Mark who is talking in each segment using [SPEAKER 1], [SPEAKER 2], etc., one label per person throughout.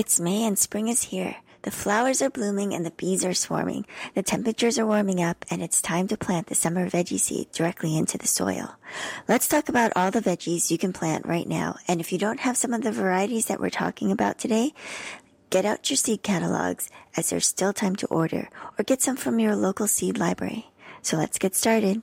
[SPEAKER 1] It's May and spring is here. The flowers are blooming and the bees are swarming. The temperatures are warming up and it's time to plant the summer veggie seed directly into the soil. Let's talk about all the veggies you can plant right now. And if you don't have some of the varieties that we're talking about today, get out your seed catalogs as there's still time to order or get some from your local seed library. So let's get started.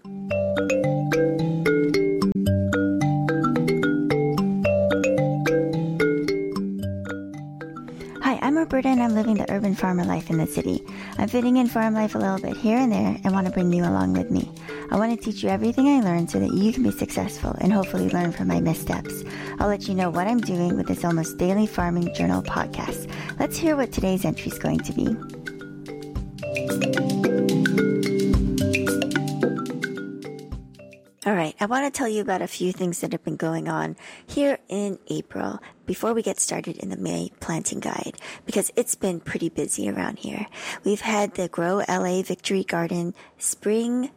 [SPEAKER 1] I'm living the urban farmer life in the city. I'm fitting in farm life a little bit here and there and want to bring you along with me. I want to teach you everything I learned so that you can be successful and hopefully learn from my missteps. I'll let you know what I'm doing with this almost daily farming journal podcast. Let's hear what today's entry is going to be. I want to tell you about a few things that have been going on here in April before we get started in the May planting guide because it's been pretty busy around here. We've had the Grow LA Victory Garden spring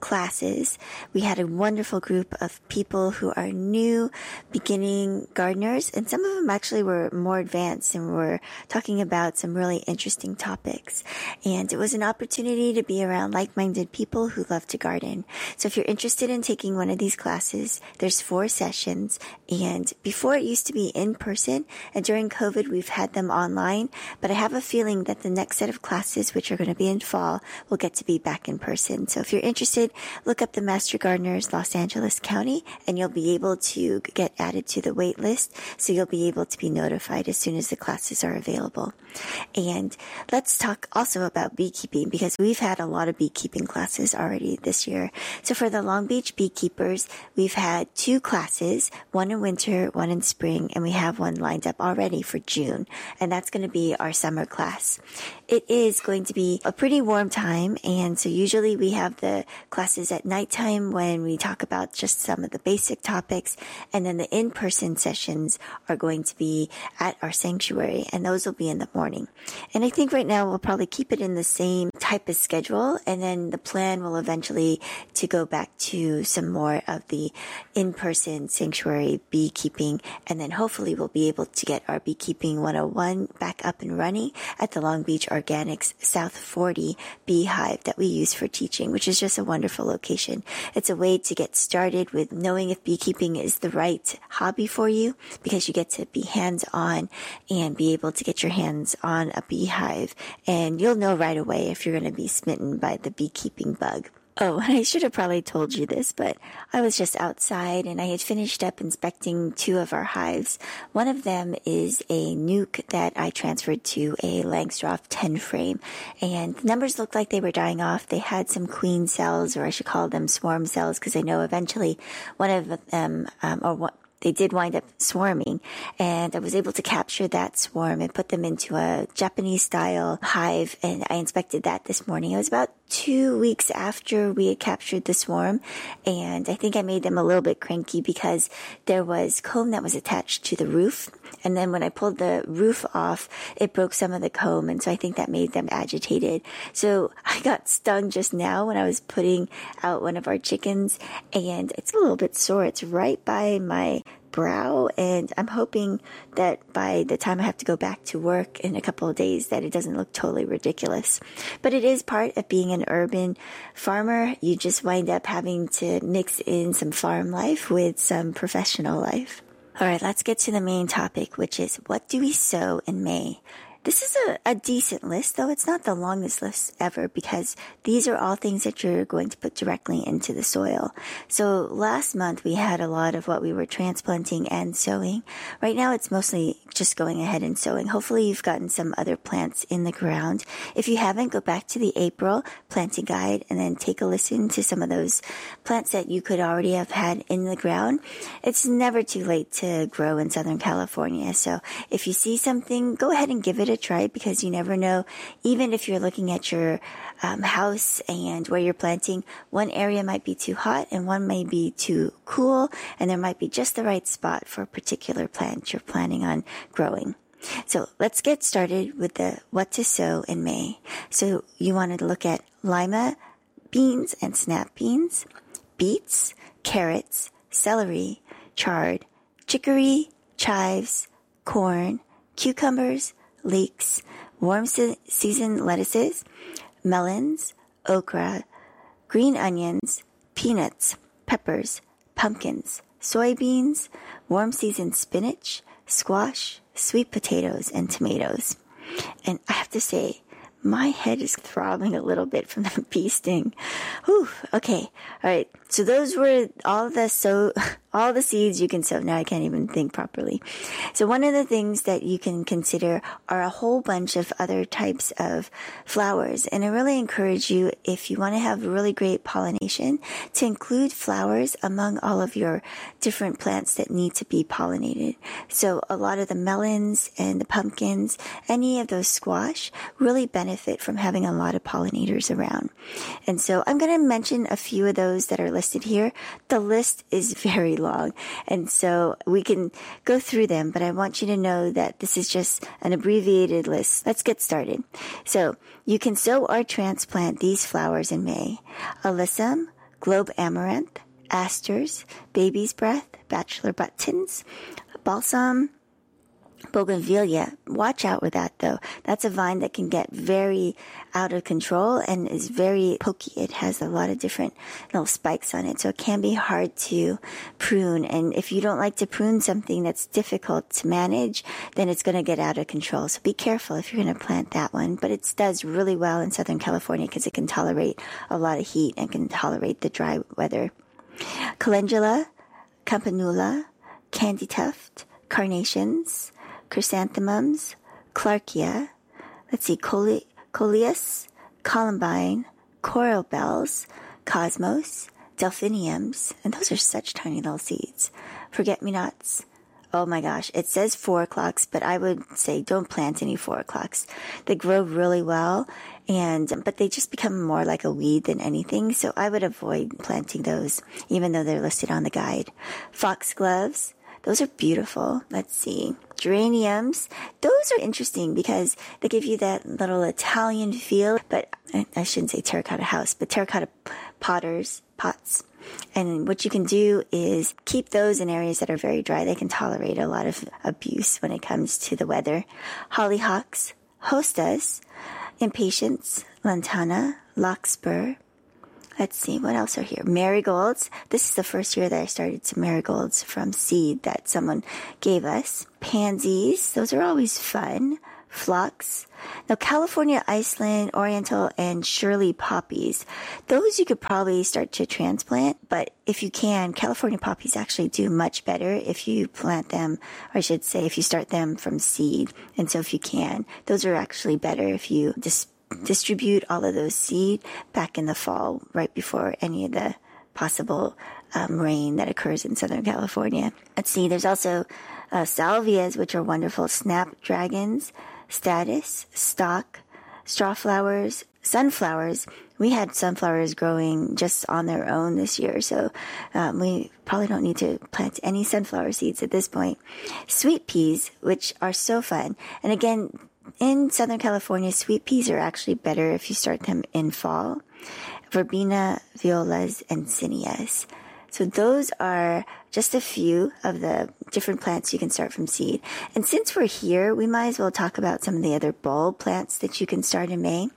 [SPEAKER 1] classes. We had a wonderful group of people who are new beginning gardeners and some of them actually were more advanced and were talking about some really interesting topics. And it was an opportunity to be around like-minded people who love to garden. So if you're interested in taking one of these classes, there's four sessions and before it used to be in person and during COVID we've had them online, but I have a feeling that the next set of classes, which are going to be in fall, will get to be back in person. So if you're interested, look up the Master Gardeners Los Angeles County and you'll be able to get added to the wait list. So you'll be able to be notified as soon as the classes are available. And let's talk also about beekeeping because we've had a lot of beekeeping classes already this year. So for the Long Beach beekeepers, we've had two classes, one in winter, one in spring, and we have one lined up already for June. And that's going to be our summer class. It is going to be a pretty warm time. And so usually we have the classes at nighttime when we talk about just some of the basic topics. And then the in-person sessions are going to be at our sanctuary and those will be in the morning. And I think right now we'll probably keep it in the same type of schedule. And then the plan will eventually to go back to some more of the in-person sanctuary beekeeping. And then hopefully we'll be able to get our beekeeping 101 back up and running at the Long Beach Organics South 40 beehive that we use for teaching, which is just a wonderful location. It's a way to get started with knowing if beekeeping is the right hobby for you because you get to be hands on and be able to get your hands on a beehive and you'll know right away if you're going to be smitten by the beekeeping bug. Oh, I should have probably told you this, but I was just outside and I had finished up inspecting two of our hives. One of them is a nuc that I transferred to a Langstroth 10 frame and the numbers looked like they were dying off. They had some queen cells or I should call them swarm cells because I know eventually one of them, um, or what, they did wind up swarming and I was able to capture that swarm and put them into a Japanese style hive and I inspected that this morning. It was about two weeks after we had captured the swarm and I think I made them a little bit cranky because there was comb that was attached to the roof and then when I pulled the roof off it broke some of the comb and so I think that made them agitated. So I got stung just now when I was putting out one of our chickens and it's a little bit sore. It's right by my brow and I'm hoping that by the time I have to go back to work in a couple of days that it doesn't look totally ridiculous. But it is part of being an urban farmer. You just wind up having to mix in some farm life with some professional life. All right, let's get to the main topic, which is what do we sow in May? This is a, a decent list, though it's not the longest list ever because these are all things that you're going to put directly into the soil. So last month we had a lot of what we were transplanting and sowing. Right now it's mostly just going ahead and sowing. Hopefully you've gotten some other plants in the ground. If you haven't, go back to the April planting guide and then take a listen to some of those plants that you could already have had in the ground. It's never too late to grow in Southern California. So if you see something, go ahead and give it a try because you never know. Even if you're looking at your um, house and where you're planting, one area might be too hot and one may be too cool, and there might be just the right spot for a particular plant you're planning on growing. So let's get started with the what to sow in May. So you wanted to look at lima beans and snap beans, beets, carrots, celery, chard, chicory, chives, corn, cucumbers, leeks, warm se- season lettuces, melons, okra, green onions, peanuts, peppers, pumpkins, soybeans, warm season spinach, squash, sweet potatoes, and tomatoes. And I have to say, my head is throbbing a little bit from the bee sting. Whew, okay. All right. So those were all the so all the seeds you can sow. Now I can't even think properly. So one of the things that you can consider are a whole bunch of other types of flowers. And I really encourage you, if you want to have really great pollination, to include flowers among all of your different plants that need to be pollinated. So a lot of the melons and the pumpkins, any of those squash really benefit from having a lot of pollinators around. And so I'm going to mention a few of those that are listed here. The list is very long. And so we can go through them, but I want you to know that this is just an abbreviated list. Let's get started. So you can sow or transplant these flowers in May. Alyssum, globe amaranth, asters, baby's breath, bachelor buttons, balsam, bougainvillea. Watch out with that though. That's a vine that can get very out of control and is very pokey. It has a lot of different little spikes on it. So it can be hard to prune. And if you don't like to prune something that's difficult to manage, then it's going to get out of control. So be careful if you're going to plant that one. But it does really well in Southern California because it can tolerate a lot of heat and can tolerate the dry weather. Calendula, campanula, candy tuft, carnations, chrysanthemums, clarkia, let's see, Cole- coleus, columbine, coral bells, cosmos, delphiniums, and those are such tiny little seeds. Forget me nots. Oh my gosh, it says four o'clocks, but I would say don't plant any four o'clocks. They grow really well and, but they just become more like a weed than anything. So I would avoid planting those, even though they're listed on the guide. Foxgloves, those are beautiful. Let's see. Geraniums. Those are interesting because they give you that little Italian feel, but I shouldn't say terracotta house, but terracotta potters, pots. And what you can do is keep those in areas that are very dry. They can tolerate a lot of abuse when it comes to the weather. Hollyhocks, hostas, impatiens, lantana, larkspur, Let's see, what else are here? Marigolds. This is the first year that I started some marigolds from seed that someone gave us. Pansies. Those are always fun. Phlox. Now, California, Iceland, Oriental, and Shirley poppies. Those you could probably start to transplant, but if you can, California poppies actually do much better if you plant them, or I should say, if you start them from seed. And so if you can, those are actually better if you just distribute all of those seed back in the fall, right before any of the possible um, rain that occurs in Southern California. Let's see, there's also uh, salvias, which are wonderful, snapdragons, statice, stock, strawflowers, sunflowers. We had sunflowers growing just on their own this year, so um, we probably don't need to plant any sunflower seeds at this point. Sweet peas, which are so fun. And again, in Southern California, sweet peas are actually better if you start them in fall. Verbena, violas, and zinnias. So those are just a few of the different plants you can start from seed. And since we're here, we might as well talk about some of the other bulb plants that you can start in May.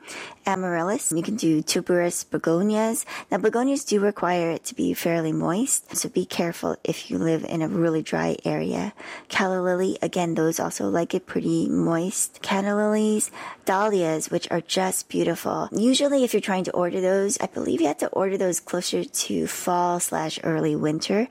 [SPEAKER 1] Amaryllis, you can do tuberous begonias. Now begonias do require it to be fairly moist, so be careful if you live in a really dry area. Calla lily, again, those also like it pretty moist. Canna lilies, dahlias, which are just beautiful. Usually if you're trying to order those, I believe you have to order those closer to fall slash early winter.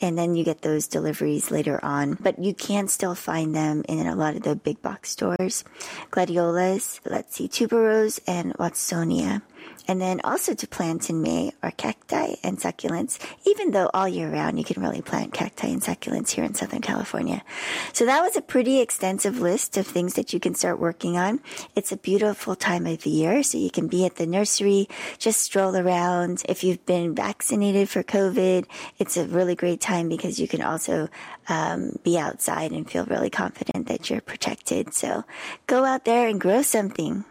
[SPEAKER 1] And then you get those deliveries later on. But you can still find them in a lot of the big box stores. Gladiolas, let's see, tuberose and watsonia. And then also to plant in May are cacti and succulents, even though all year round you can really plant cacti and succulents here in Southern California. So that was a pretty extensive list of things that you can start working on. It's a beautiful time of the year, so you can be at the nursery, just stroll around. If you've been vaccinated for COVID, it's a really great time because you can also um, be outside and feel really confident that you're protected. So go out there and grow something.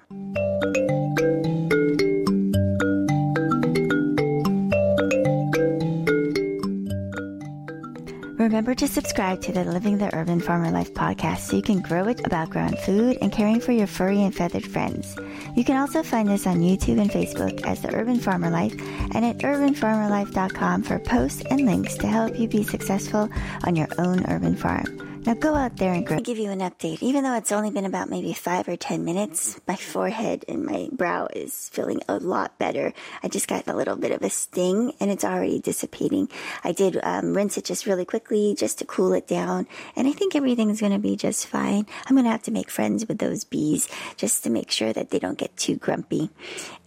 [SPEAKER 1] Remember to subscribe to the Living the Urban Farmer Life podcast so you can grow it about growing food and caring for your furry and feathered friends. You can also find us on YouTube and Facebook as The Urban Farmer Life and at urbanfarmerlife.com for posts and links to help you be successful on your own urban farm. Now go out there and grow. I'll give you an update. Even though it's only been about maybe five or ten minutes, my forehead and my brow is feeling a lot better. I just got a little bit of a sting and it's already dissipating. I did um, rinse it just really quickly just to cool it down. And I think everything's going to be just fine. I'm going to have to make friends with those bees just to make sure that they don't get too grumpy.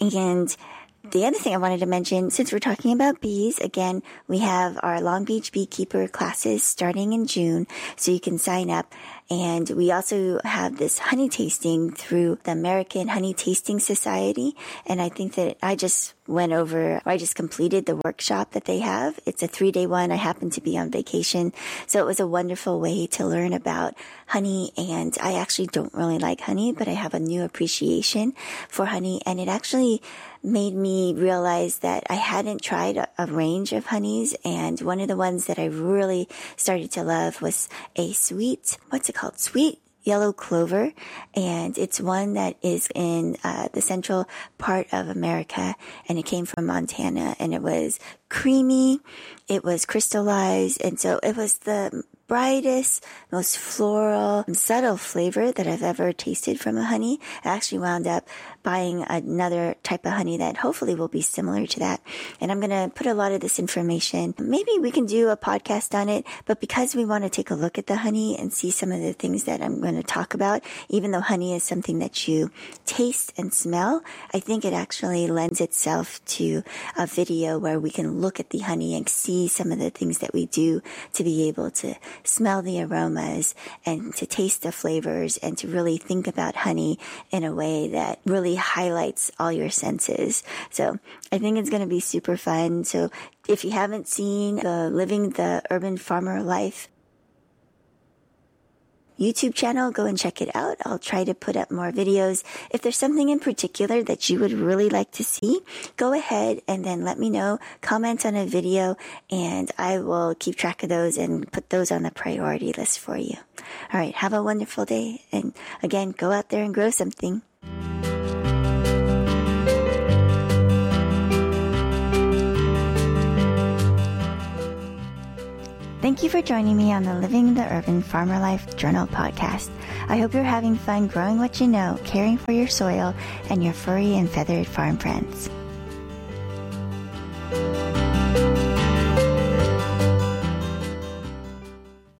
[SPEAKER 1] And the other thing I wanted to mention, since we're talking about bees, again, we have our Long Beach Beekeeper classes starting in June, so you can sign up. And we also have this honey tasting through the American Honey Tasting Society. And I think that I just went over, I just completed the workshop that they have. It's a three day one. I happened to be on vacation. So it was a wonderful way to learn about honey. And I actually don't really like honey, but I have a new appreciation for honey. And it actually made me realize that I hadn't tried a, a, range of honeys. And one of the ones that I really started to love was a sweet, what's it called? Sweet yellow clover, and it's one that is in uh, the central part of America, and it came from Montana, and it was creamy, it was crystallized, and so it was the brightest, most floral, subtle flavor that I've ever tasted from a honey. I actually wound up buying another type of honey that hopefully will be similar to that. And I'm going to put a lot of this information. Maybe we can do a podcast on it, but because we want to take a look at the honey and see some of the things that I'm going to talk about, even though honey is something that you taste and smell, I think it actually lends itself to a video where we can look at the honey and see some of the things that we do to be able to smell the aromas and to taste the flavors and to really think about honey in a way that highlights all your senses. So I think it's going to be super fun. So if you haven't seen the Living the Urban Farmer Life YouTube channel, go and check it out. I'll try to put up more videos. If there's something in particular that you would really like to see, go ahead and then let me know. Comment on a video and I will keep track of those and put those on the priority list for you. All right. Have a wonderful day. And again, go out there and grow something. Thank you for joining me on the Living the Urban Farmer Life Journal podcast. I hope you're having fun growing what you know, caring for your soil, and your furry and feathered farm friends.